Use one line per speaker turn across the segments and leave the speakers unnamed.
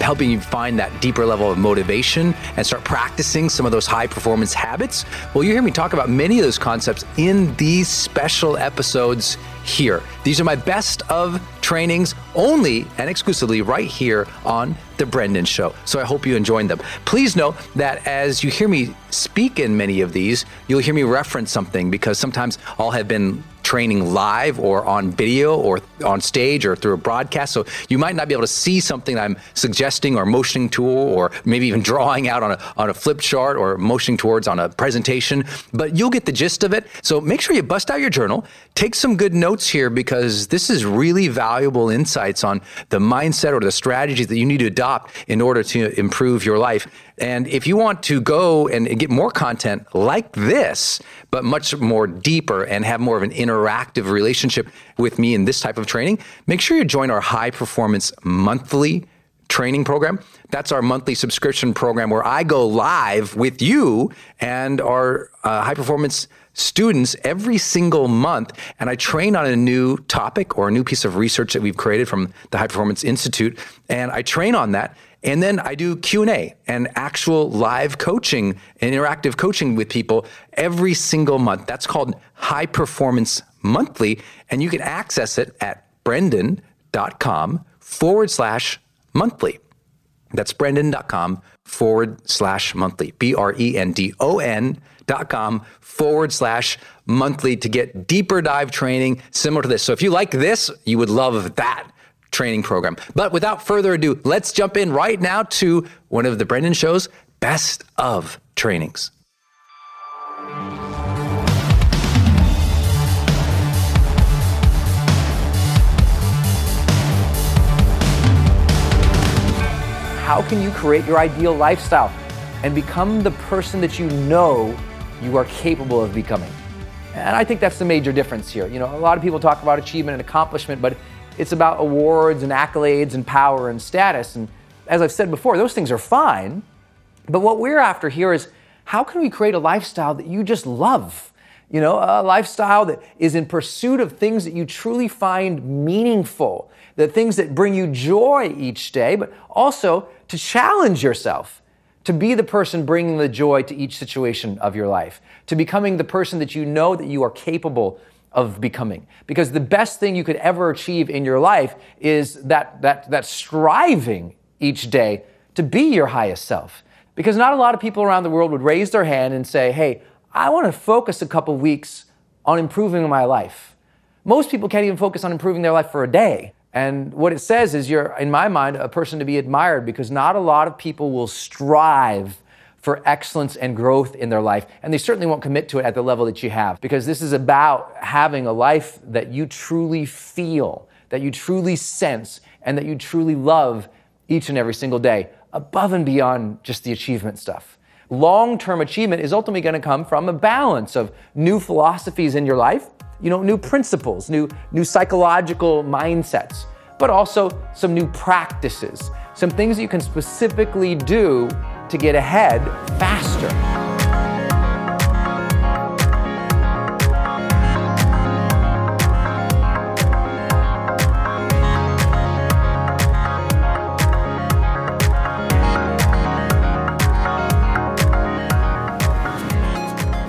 helping you find that deeper level of motivation and start practicing some of those high performance habits. Well, you hear me talk about many of those concepts in these special episodes here. These are my best of trainings only and exclusively right here on The Brendon Show. So I hope you enjoyed them. Please know that as you hear me speak in many of these, you'll hear me reference something because sometimes I'll have been
training live or on video or on stage or through a broadcast. So you might not be able to see something I'm suggesting or motioning to, or maybe even drawing out on a, on a flip chart or motioning towards on a presentation, but you'll get the gist of it. So make sure you bust out your journal, take some good notes here because this is really valuable insights on the mindset or the strategies that you need to adopt in order to improve your life. And if you want to go and get more content like this, but much more deeper and have more of an interactive relationship with me in this type of training, make sure you join our high performance monthly training program. That's our monthly subscription program where I go live with you and our uh, high performance students every single month. And I train on a new topic or a new piece of research that we've created from the High Performance Institute. And I train on that and then I do Q&A and actual live coaching and interactive coaching with people every single month. That's called High Performance Monthly. And you can access it at brendon.com forward slash monthly. That's brendon.com forward slash monthly. B R E N D O N dot com forward slash monthly to get deeper dive training similar to this. So if you like this, you would love that training program. But without further ado, let's jump in right now to one of the Brendon Show's best of trainings.
How can you create your ideal lifestyle and become the person that you know you are capable of becoming? And I think that's the major difference here. You know, a lot of people talk about achievement and accomplishment, but it's about awards and accolades and power and status. And as I've said before, those things are fine. But what we're after here is how can we create a lifestyle that you just love? You know, a lifestyle that is in pursuit of things that you truly find meaningful, the things that bring you joy each day, but also to challenge yourself to be the person bringing the joy to each situation of your life, to becoming the person that you know that you are capable of becoming. Because the best thing you could ever achieve in your life is that, that, that striving each day to be your highest self. Because not a lot of people around the world would raise their hand and say, hey, I want to focus a couple weeks on improving my life. Most people can't even focus on improving their life for a day. And what it says is you're, in my mind, a person to be admired because not a lot of people will strive for excellence and growth in their life. And they certainly won't commit to it at the level that you have because this is about having a life that you truly feel, that you truly sense, and that you truly love each and every single day, above and beyond just the achievement stuff. Long term achievement is ultimately going to come from a balance of new philosophies in your life, you know, new principles, new, new psychological mindsets, but also some new practices, some things that you can specifically do to get ahead faster.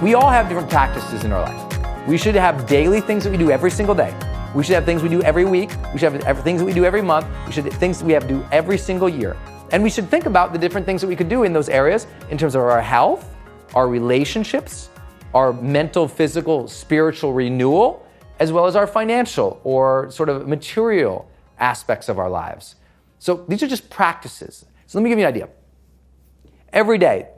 We all have different practices in our life. We should have daily things that we do every single day. We should have things we do every week. We should have things that we do every month. We should have things we have to do every single year. And we should think about the different things that we could do in those areas in terms of our health, our relationships, our mental, physical, spiritual renewal, as well as our financial or sort of material aspects of our lives. So these are just practices. So let me give you an idea. Every day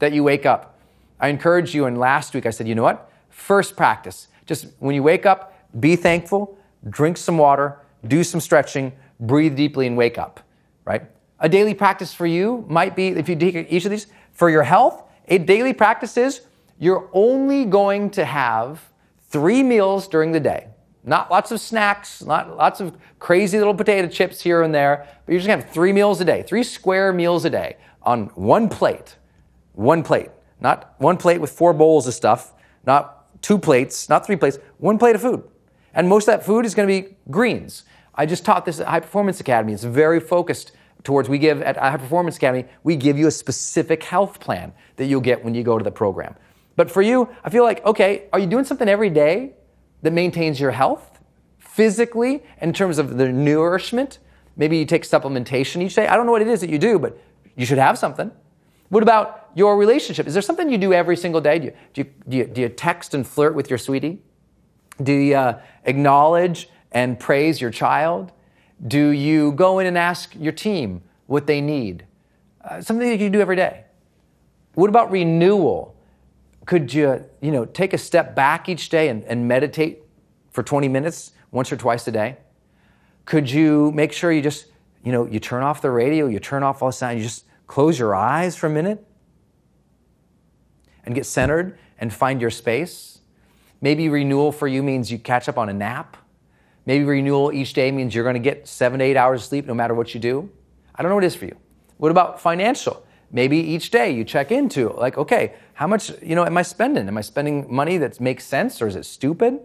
that you wake up, I encourage you, and last week I said, you know what? First practice, just when you wake up, be thankful, drink some water, do some stretching, breathe deeply, and wake up, right? A daily practice for you might be, if you take each of these, for your health, a daily practice is you're only going to have three meals during the day. Not lots of snacks, not lots of crazy little potato chips here and there, but you're just gonna have three meals a day, three square meals a day on one plate. One plate. Not one plate with four bowls of stuff, not two plates, not three plates, one plate of food. And most of that food is gonna be greens. I just taught this at High Performance Academy. It's very focused towards we give at High Performance Academy, we give you a specific health plan that you'll get when you go to the program. But for you, I feel like, okay, are you doing something every day that maintains your health physically in terms of the nourishment? Maybe you take supplementation each day. I don't know what it is that you do, but you should have something. What about your relationship? Is there something you do every single day? Do you, do you, do you, do you text and flirt with your sweetie? Do you uh, acknowledge and praise your child? Do you go in and ask your team what they need? Uh, something that you do every day. What about renewal? Could you, you know, take a step back each day and, and meditate for 20 minutes once or twice a day? Could you make sure you just, you know, you turn off the radio, you turn off all the sound, you just close your eyes for a minute and get centered and find your space? Maybe renewal for you means you catch up on a nap. Maybe renewal each day means you're going to get seven to eight hours of sleep no matter what you do. I don't know what it is for you. What about financial? Maybe each day you check into like, okay, how much, you know, am I spending? Am I spending money that makes sense or is it stupid?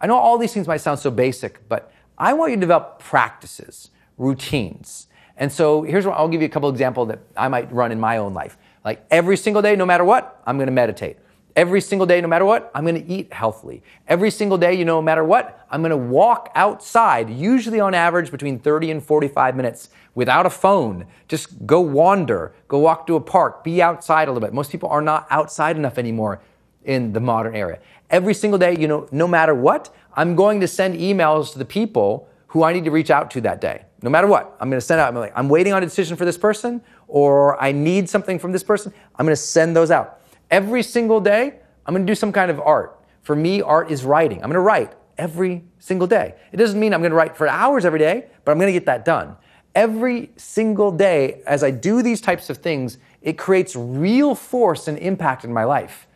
I know all these things might sound so basic, but I want you to develop practices, routines. And so here's what I'll give you a couple examples that I might run in my own life. Like every single day, no matter what, I'm going to meditate. Every single day, no matter what, I'm going to eat healthily. Every single day, you know, no matter what, I'm going to walk outside, usually on average between 30 and 45 minutes without a phone. Just go wander, go walk to a park, be outside a little bit. Most people are not outside enough anymore in the modern era. Every single day, you know, no matter what, I'm going to send emails to the people who I need to reach out to that day. No matter what, I'm going to send out. I'm, like, I'm waiting on a decision for this person, or I need something from this person. I'm going to send those out. Every single day, I'm going to do some kind of art. For me, art is writing. I'm going to write every single day. It doesn't mean I'm going to write for hours every day, but I'm going to get that done. Every single day, as I do these types of things, it creates real force and impact in my life.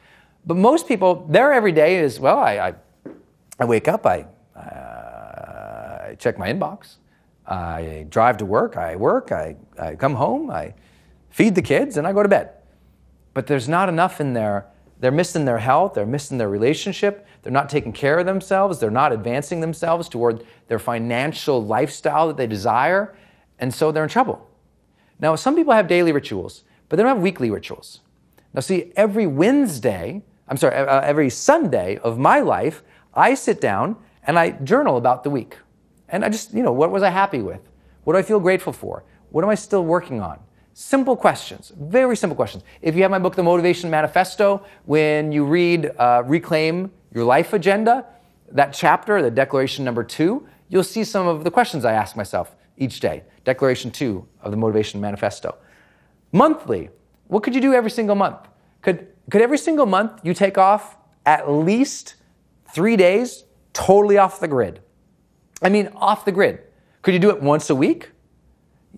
But most people, their every day is, well, I, I, I wake up, I, uh, I check my inbox, I drive to work, I work, I, I come home, I feed the kids, and I go to bed but there's not enough in there. They're missing their health, they're missing their relationship, they're not taking care of themselves, they're not advancing themselves toward their financial lifestyle that they desire, and so they're in trouble. Now, some people have daily rituals, but they don't have weekly rituals. Now, see, every Wednesday, I'm sorry, uh, every Sunday of my life, I sit down and I journal about the week. And I just, you know, what was I happy with? What do I feel grateful for? What am I still working on? Simple questions, very simple questions. If you have my book, The Motivation Manifesto, when you read uh, Reclaim Your Life Agenda, that chapter, the declaration number two, you'll see some of the questions I ask myself each day. Declaration two of the Motivation Manifesto. Monthly, what could you do every single month? Could, could every single month you take off at least three days totally off the grid? I mean, off the grid. Could you do it once a week?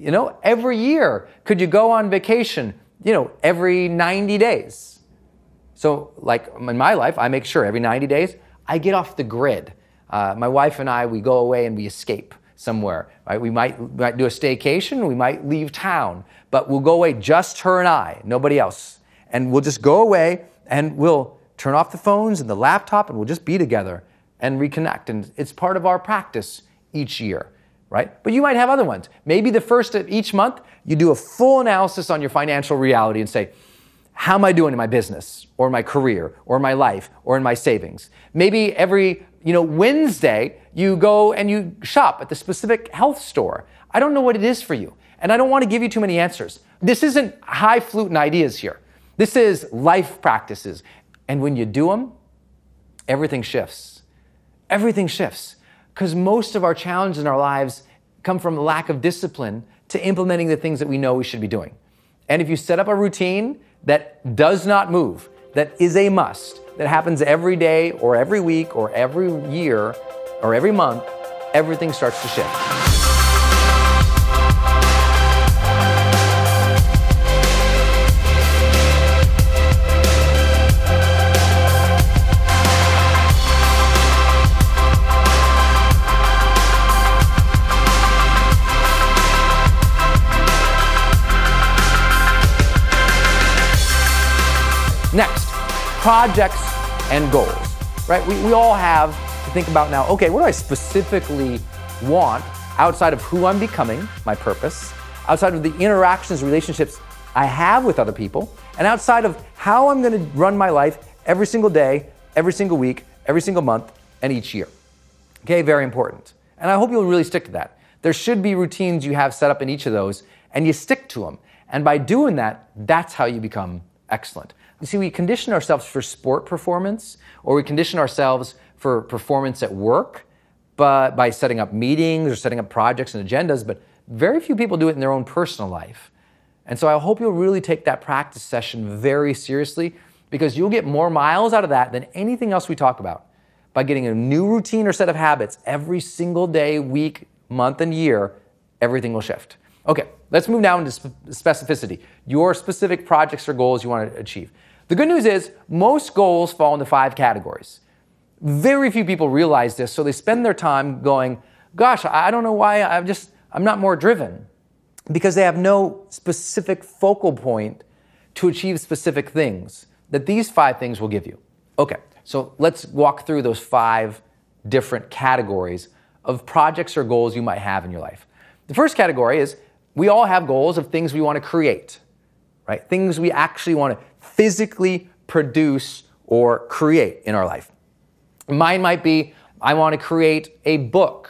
You know, every year. Could you go on vacation, you know, every 90 days? So, like in my life, I make sure every 90 days I get off the grid. Uh, my wife and I, we go away and we escape somewhere. Right? We might, we might do a staycation, we might leave town, but we'll go away just her and I, nobody else. And we'll just go away and we'll turn off the phones and the laptop and we'll just be together and reconnect. And it's part of our practice each year right? But you might have other ones. Maybe the first of each month, you do a full analysis on your financial reality and say, how am I doing in my business or my career or my life or in my savings? Maybe every, you know, Wednesday, you go and you shop at the specific health store. I don't know what it is for you. And I don't want to give you too many answers. This isn't highfalutin ideas here. This is life practices. And when you do them, everything shifts. Everything shifts because most of our challenges in our lives come from lack of discipline to implementing the things that we know we should be doing. And if you set up a routine that does not move, that is a must, that happens every day or every week or every year or every month, everything starts to shift. Next, projects and goals, right? We, we all have to think about now, okay, what do I specifically want outside of who I'm becoming, my purpose, outside of the interactions, relationships I have with other people, and outside of how I'm gonna run my life every single day, every single week, every single month, and each year. Okay, very important. And I hope you'll really stick to that. There should be routines you have set up in each of those, and you stick to them. And by doing that, that's how you become excellent. You see, we condition ourselves for sport performance or we condition ourselves for performance at work but by setting up meetings or setting up projects and agendas, but very few people do it in their own personal life. And so I hope you'll really take that practice session very seriously because you'll get more miles out of that than anything else we talk about. By getting a new routine or set of habits every single day, week, month, and year, everything will shift. Okay, let's move now into specificity. Your specific projects or goals you want to achieve. The good news is most goals fall into five categories. Very few people realize this, so they spend their time going, gosh, I don't know why I'm just, I'm not more driven. Because they have no specific focal point to achieve specific things that these five things will give you. Okay, so let's walk through those five different categories of projects or goals you might have in your life. The first category is we all have goals of things we want to create, right? Things we actually want to physically produce or create in our life. Mine might be, I want to create a book.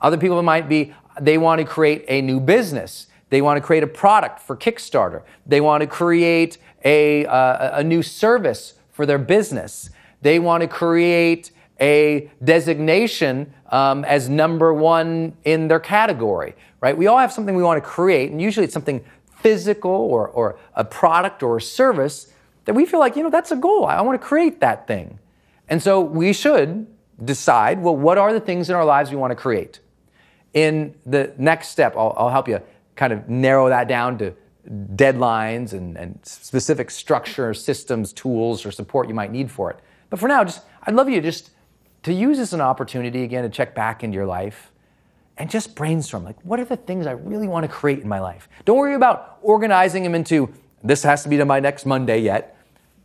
Other people might be, they want to create a new business. They want to create a product for Kickstarter. They want to create a, uh, a new service for their business. They want to create a designation um, as number one in their category, right? We all have something we want to create, and usually it's something physical or, or a product or a service that we feel like, you know, that's a goal. I want to create that thing. And so we should decide well, what are the things in our lives we want to create? In the next step, I'll, I'll help you kind of narrow that down to deadlines and, and specific structure, systems, tools, or support you might need for it. But for now, just I'd love you just to use this as an opportunity again to check back into your life and just brainstorm like what are the things I really want to create in my life? Don't worry about organizing them into this has to be done by next Monday yet.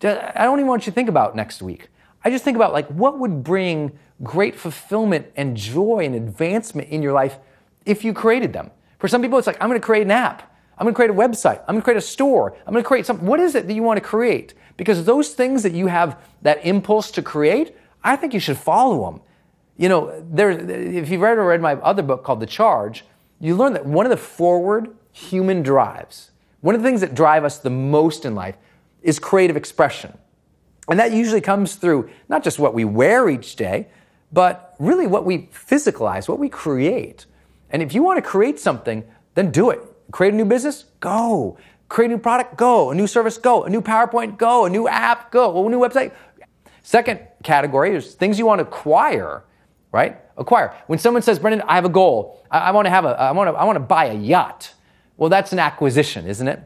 I don't even want you to think about next week. I just think about like what would bring great fulfillment and joy and advancement in your life if you created them. For some people, it's like, I'm going to create an app. I'm going to create a website. I'm going to create a store. I'm going to create something. What is it that you want to create? Because those things that you have that impulse to create, I think you should follow them. You know, there, if you've or read my other book called The Charge, you learn that one of the forward human drives, one of the things that drive us the most in life is creative expression. And that usually comes through not just what we wear each day, but really what we physicalize, what we create. And if you want to create something, then do it. Create a new business? Go. Create a new product? Go. A new service? Go. A new PowerPoint? Go. A new app? Go. A new website? Second category is things you want to acquire, right? Acquire. When someone says, Brendon, I have a goal. I, I want to have a, I want to, I want to buy a yacht. Well, that's an acquisition, isn't it?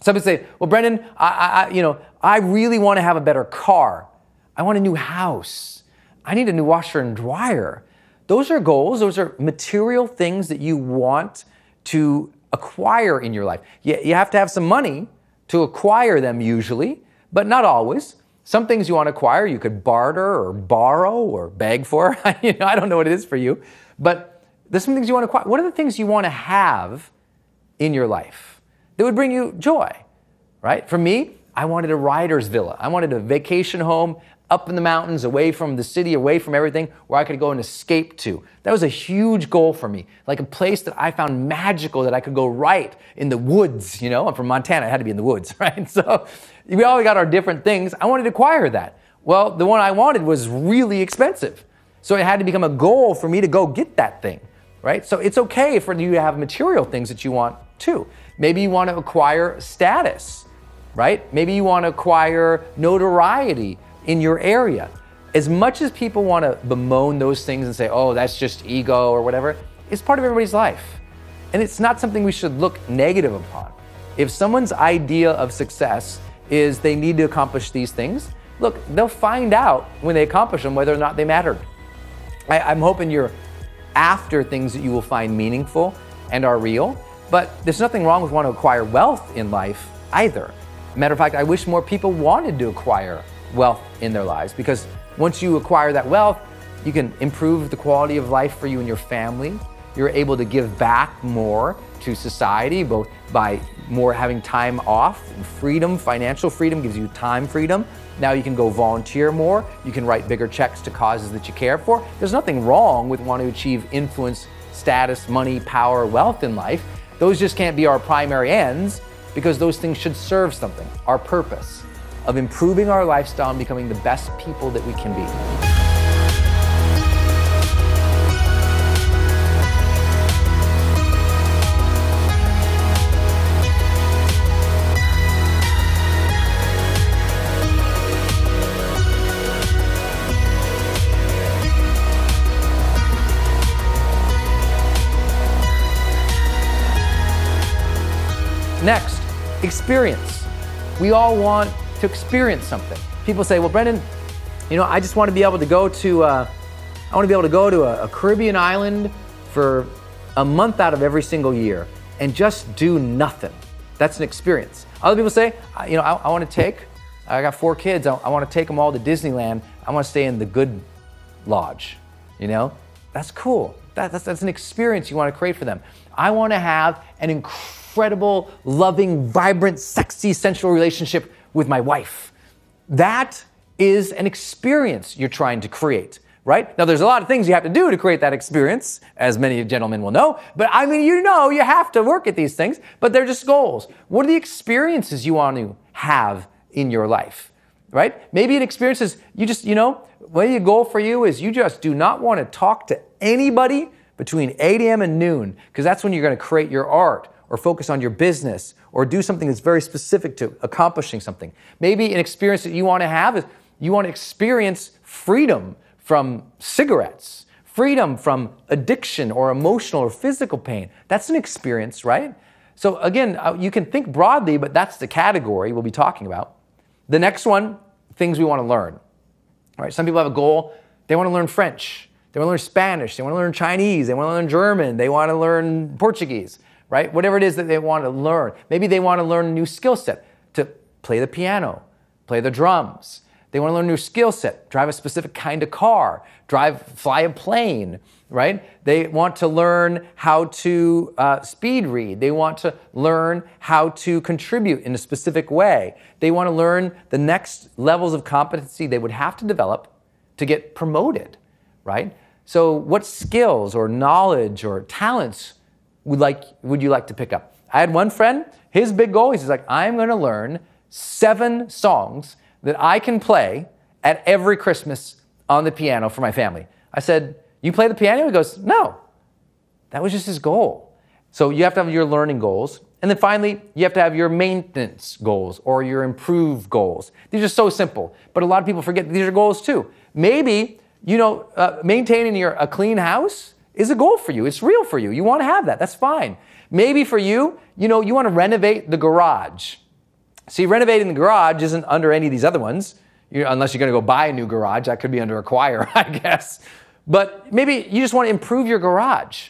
Some people say, well, Brendon, I, I, you know, I really want to have a better car. I want a new house. I need a new washer and dryer. Those are goals. Those are material things that you want to acquire in your life. You, you have to have some money to acquire them usually, but not always. Some things you want to acquire, you could barter or borrow or beg for. you know, I don't know what it is for you, but there's some things you want to acquire. What are the things you want to have in your life? that would bring you joy, right? For me, I wanted a rider's villa. I wanted a vacation home up in the mountains, away from the city, away from everything, where I could go and escape to. That was a huge goal for me. Like a place that I found magical that I could go right in the woods. You know, I'm from Montana, I had to be in the woods, right? So we all got our different things. I wanted to acquire that. Well, the one I wanted was really expensive. So it had to become a goal for me to go get that thing, right? So it's okay for you to have material things that you want too. Maybe you want to acquire status, right? Maybe you want to acquire notoriety in your area. As much as people want to bemoan those things and say, oh, that's just ego or whatever, it's part of everybody's life. And it's not something we should look negative upon. If someone's idea of success is they need to accomplish these things, look, they'll find out when they accomplish them whether or not they mattered. I, am hoping you're after things that you will find meaningful and are real. But there's nothing wrong with wanting to acquire wealth in life either. Matter of fact, I wish more people wanted to acquire wealth in their lives because once you acquire that wealth, you can improve the quality of life for you and your family. You're able to give back more to society, both by more having time off, freedom, financial freedom gives you time freedom. Now you can go volunteer more. You can write bigger checks to causes that you care for. There's nothing wrong with wanting to achieve influence, status, money, power, wealth in life. Those just can't be our primary ends because those things should serve something, our purpose. of improving our lifestyle and becoming the best people that we can be. Next, experience. We all want to experience something. People say, well, Brendon, you know, I just want to be able to go to, uh, I want to be able to go to a, a Caribbean island for a month out of every single year and just do nothing. That's an experience. Other people say, you know, I, I want to take, I got four kids, I, I want to take them all to Disneyland. I want to stay in the good lodge, you know? That's cool. That, that's, that's an experience you want to create for them. I want to have an incredible incredible, loving, vibrant, sexy, sensual relationship with my wife. That is an experience you're trying to create, right? Now, there's a lot of things you have to do to create that experience, as many gentlemen will know. But I mean, you know, you have to work at these things, but they're just goals. What are the experiences you want to have in your life, right? Maybe an experience is you just, you know, maybe a goal for you is you just do not want to talk to anybody between 8 a.m. and noon, because that's when you're going to create your art or focus on your business or do something that's very specific to accomplishing something. Maybe an experience that you want to have is you want to experience freedom from cigarettes, freedom from addiction or emotional or physical pain. That's an experience, right? So again, uh, you can think broadly, but that's the category we'll be talking about. The next one, things we want to learn. All right, some people have a goal, they want to learn French, they want to learn Spanish, they want to learn Chinese, they want to learn German, they want to learn Portuguese right? Whatever it is that they want to learn. Maybe they want to learn a new skill set to play the piano, play the drums. They want to learn a new skill set, drive a specific kind of car, drive, fly a plane, right? They want to learn how to uh, speed read. They want to learn how to contribute in a specific way. They want to learn the next levels of competency they would have to develop to get promoted, right? So, what skills or knowledge or talents would like would you like to pick up? I had one friend, his big goal, he's like, I'm gonna learn seven songs that I can play at every Christmas on the piano for my family. I said, You play the piano? He goes, No. That was just his goal. So you have to have your learning goals. And then finally, you have to have your maintenance goals or your improve goals. These are so simple, but a lot of people forget these are goals too. Maybe, you know, uh, maintaining your, a clean house is a goal for you. It's real for you. You want to have that. That's fine. Maybe for you, you know, you want to renovate the garage. See, renovating the garage isn't under any of these other ones, you unless you're going to go buy a new garage. That could be under Acquire, I guess. But maybe you just want to improve your garage.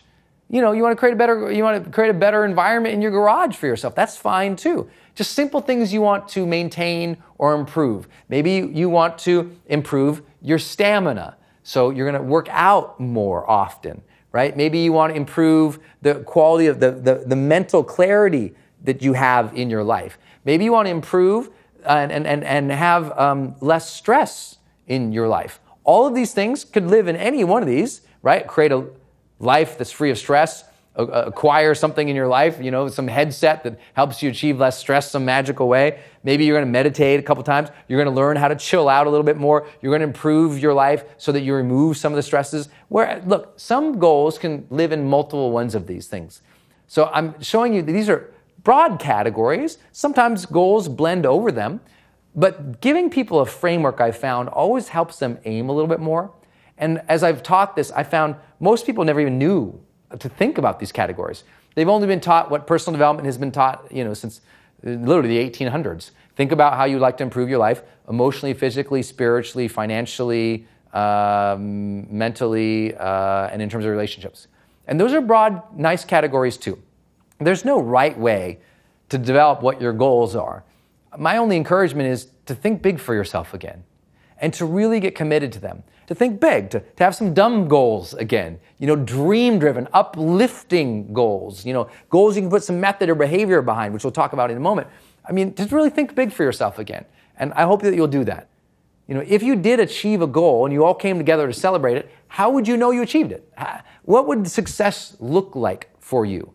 You know, you want to create a better, you want to create a better environment in your garage for yourself. That's fine too. Just simple things you want to maintain or improve. Maybe you want to improve your stamina. So you're going to work out more often right? Maybe you want to improve the quality of the, the, the mental clarity that you have in your life. Maybe you want to improve and, and, and, have um, less stress in your life. All of these things could live in any one of these, right? Create a life that's free of stress, acquire something in your life, you know, some headset that helps you achieve less stress some magical way. Maybe you're going to meditate a couple times. You're going to learn how to chill out a little bit more. You're going to improve your life so that you remove some of the stresses. Where look, some goals can live in multiple ones of these things. So I'm showing you these are broad categories. Sometimes goals blend over them, but giving people a framework I found always helps them aim a little bit more. And as I've taught this, I found most people never even knew to think about these categories. They've only been taught what personal development has been taught, you know, since uh, literally the 1800s. Think about how you'd like to improve your life emotionally, physically, spiritually, financially, um, mentally, uh, and in terms of relationships. And those are broad, nice categories too. There's no right way to develop what your goals are. My only encouragement is to think big for yourself again and to really get committed to them to think big, to, to have some dumb goals again, you know, dream driven, uplifting goals, you know, goals you can put some method or behavior behind, which we'll talk about in a moment. I mean, just really think big for yourself again. And I hope that you'll do that. You know, if you did achieve a goal and you all came together to celebrate it, how would you know you achieved it? What would success look like for you?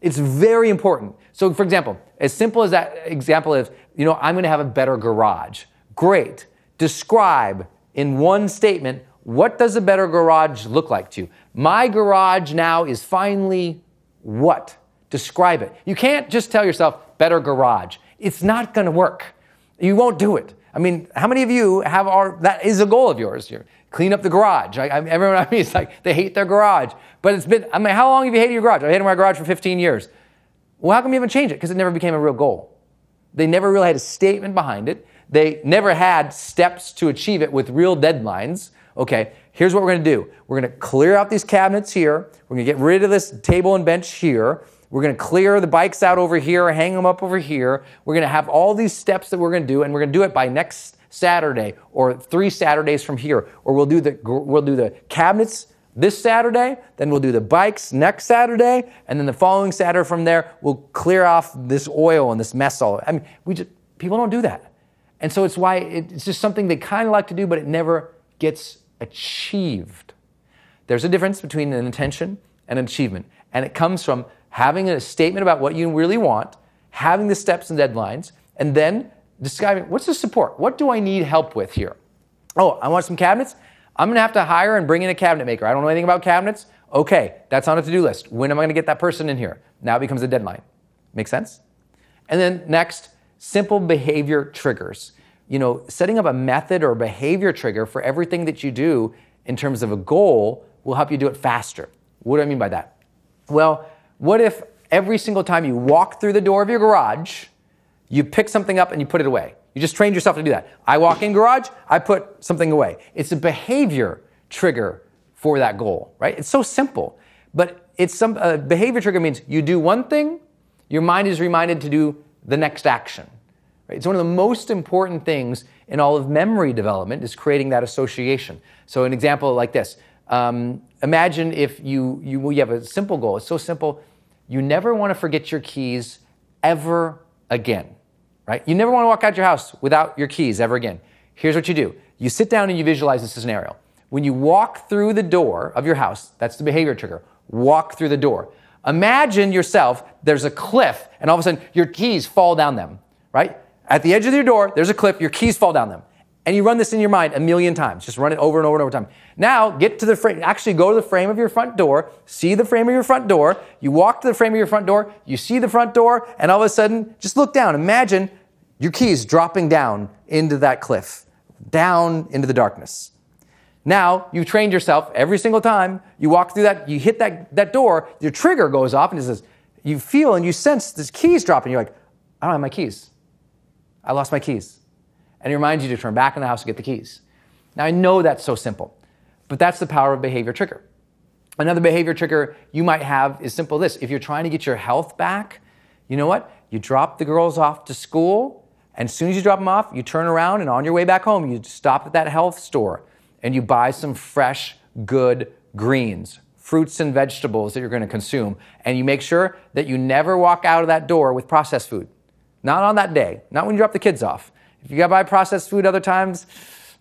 It's very important. So, for example, as simple as that example is, you know, I'm going to have a better garage. Great. Describe in one statement what does a better garage look like to you? My garage now is finally what? Describe it. You can't just tell yourself better garage. It's not going to work. You won't do it. I mean, how many of you have our, that is a goal of yours? You're, clean up the garage. I, I, everyone I mean, it's like they hate their garage. But it's been, I mean, how long have you hated your garage? I hated my garage for 15 years. Well, how come you haven't changed it? Because it never became a real goal. They never really had a statement behind it. They never had steps to achieve it with real deadlines. Okay, here's what we're gonna do. We're gonna clear out these cabinets here. We're gonna get rid of this table and bench here. We're going to clear the bikes out over here, hang them up over here. We're going to have all these steps that we're going to do, and we're going to do it by next Saturday or three Saturdays from here. Or we'll do the we'll do the cabinets this Saturday, then we'll do the bikes next Saturday, and then the following Saturday from there, we'll clear off this oil and this mess all. I mean, we just people don't do that, and so it's why it's just something they kind of like to do, but it never gets achieved. There's a difference between an intention and an achievement, and it comes from having a statement about what you really want, having the steps and deadlines, and then describing what's the support? What do I need help with here? Oh, I want some cabinets. I'm gonna have to hire and bring in a cabinet maker. I don't know anything about cabinets. Okay, that's on a to do list. When am I gonna get that person in here? Now it becomes a deadline. Make sense? And then next, simple behavior triggers. You know, setting up a method or behavior trigger for everything that you do in terms of a goal will help you do it faster. What do I mean by that? Well, what if every single time you walk through the door of your garage, you pick something up and you put it away? You just trained yourself to do that. I walk in garage, I put something away. It's a behavior trigger for that goal, right? It's so simple. But it's some uh, behavior trigger means you do one thing, your mind is reminded to do the next action. Right? It's one of the most important things in all of memory development is creating that association. So an example like this: um, imagine if you, you, you have a simple goal. It's so simple. You never want to forget your keys ever again, right? You never want to walk out your house without your keys ever again. Here's what you do. You sit down and you visualize this scenario. When you walk through the door of your house, that's the behavior trigger. Walk through the door. Imagine yourself, there's a cliff, and all of a sudden your keys fall down them, right? At the edge of your door, there's a cliff, your keys fall down them. And you run this in your mind a million times. Just run it over and over and over time. Now, get to the frame. Actually, go to the frame of your front door. See the frame of your front door. You walk to the frame of your front door. You see the front door. And all of a sudden, just look down. Imagine your keys dropping down into that cliff, down into the darkness. Now, you've trained yourself every single time you walk through that, you hit that, that door, your trigger goes off and it says, you feel and you sense this keys dropping. You're like, I don't have my keys. I lost my keys and it reminds you to turn back in the house to get the keys. Now, I know that's so simple, but that's the power of behavior trigger. Another behavior trigger you might have is simple this if you're trying to get your health back, you know what? You drop the girls off to school, and as soon as you drop them off, you turn around and on your way back home, you stop at that health store and you buy some fresh, good greens, fruits and vegetables that you're going to consume, and you make sure that you never walk out of that door with processed food. Not on that day, not when you drop the kids off. If you got to buy processed food other times,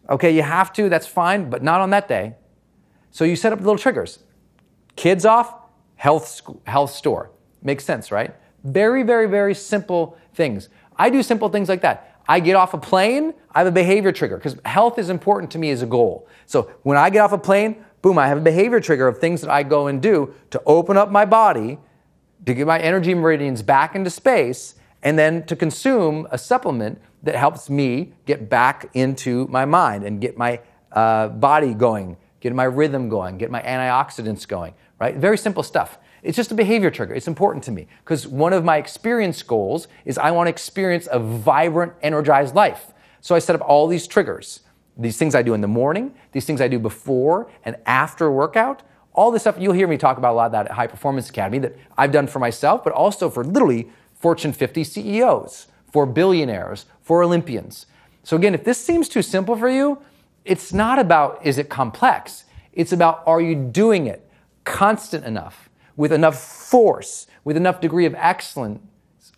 okay, you have to, that's fine, but not on that day. So you set up little triggers. Kids off, health, health store. Makes sense, right? Very, very, very simple things. I do simple things like that. I get off a plane, I have a behavior trigger because health is important to me as a goal. So when I get off a plane, boom, I have a behavior trigger of things that I go and do to open up my body, to get my energy meridians back into space, and then to consume a supplement that helps me get back into my mind and get my uh, body going, get my rhythm going, get my antioxidants going, right? Very simple stuff. It's just a behavior trigger. It's important to me because one of my experience goals is I want to experience a vibrant, energized life. So I set up all these triggers. These things I do in the morning, these things I do before and after workout, all this stuff you'll hear me talk about a lot of that at High Performance Academy that I've done for myself, but also for literally Fortune 50 CEOs for billionaires, for Olympians. So, again, if this seems too simple for you, it's not about is it complex? It's about are you doing it constant enough, with enough force, with enough degree of excellence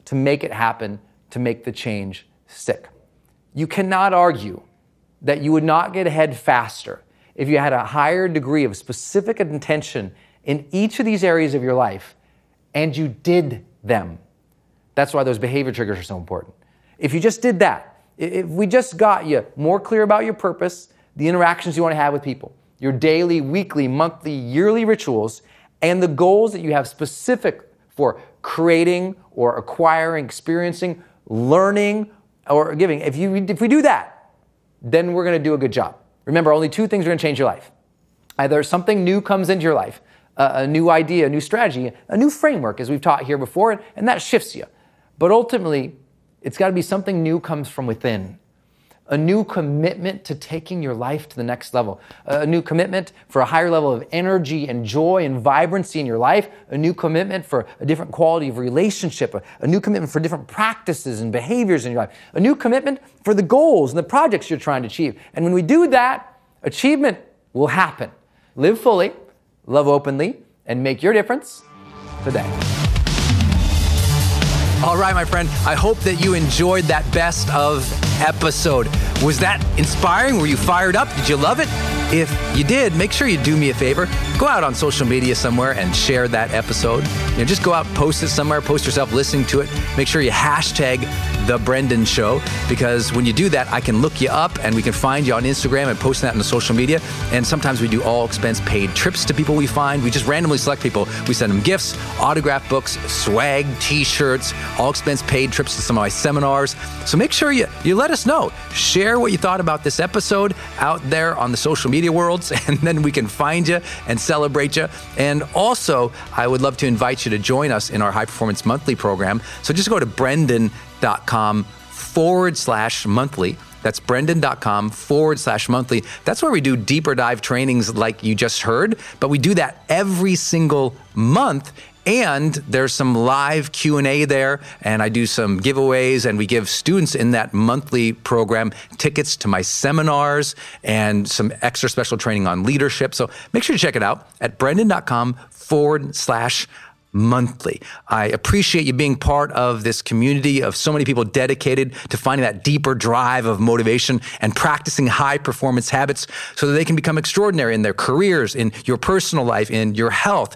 to make it happen, to make the change stick. You cannot argue that you would not get ahead faster if you had a higher degree of specific intention in each of these areas of your life and you did them. That's why those behavior triggers are so important. If you just did that, if we just got you more clear about your purpose, the interactions you want to have with people, your daily, weekly, monthly, yearly rituals, and the goals that you have specific for creating or acquiring, experiencing, learning, or giving. If, you, if we do that, then we're going to do a good job. Remember, only two things are going to change your life. Either something new comes into your life, a, a new idea, a new strategy, a new framework, as we've taught here before, and, and that shifts you. But ultimately, it's got to be something new comes from within a new commitment to taking your life to the next level, a new commitment for a higher level of energy and joy and vibrancy in your life, a new commitment for a different quality of relationship, a, new commitment for different practices and behaviors in your life, a new commitment for the goals and the projects you're trying to achieve. And when we do that, achievement will happen. Live fully, love openly, and make your difference today.
All right, my friend. I hope that you enjoyed that best of episode. Was that inspiring? Were you fired up? Did you love it? If you did, make sure you do me a favor. Go out on social media somewhere and share that episode. You know, just go out, post it somewhere, post yourself listening to it. Make sure you hashtag the Brendon Show because when you do that, I can look you up and we can find you on Instagram and post that on the social media. And sometimes we do all expense paid trips to people we find. We just randomly select people. We send them gifts, autograph books, swag, t-shirts, all expense paid trips to some of my seminars. So make sure you you let us know. Share what you thought about this episode out there on the social media worlds, and then we can find you and celebrate you. And also, I would love to invite you to join us in our High Performance Monthly program. So just go to brendon.com forward slash monthly. That's brendon.com forward slash monthly. That's where we do deeper dive trainings like you just heard, but we do that every single month and there's some live q&a there and i do some giveaways and we give students in that monthly program tickets to my seminars and some extra special training on leadership so make sure to check it out at brendon.com forward slash monthly. I appreciate you being part of this community of so many people dedicated to finding that deeper drive of motivation and practicing high performance habits so that they can become extraordinary in their careers, in your personal life, in your health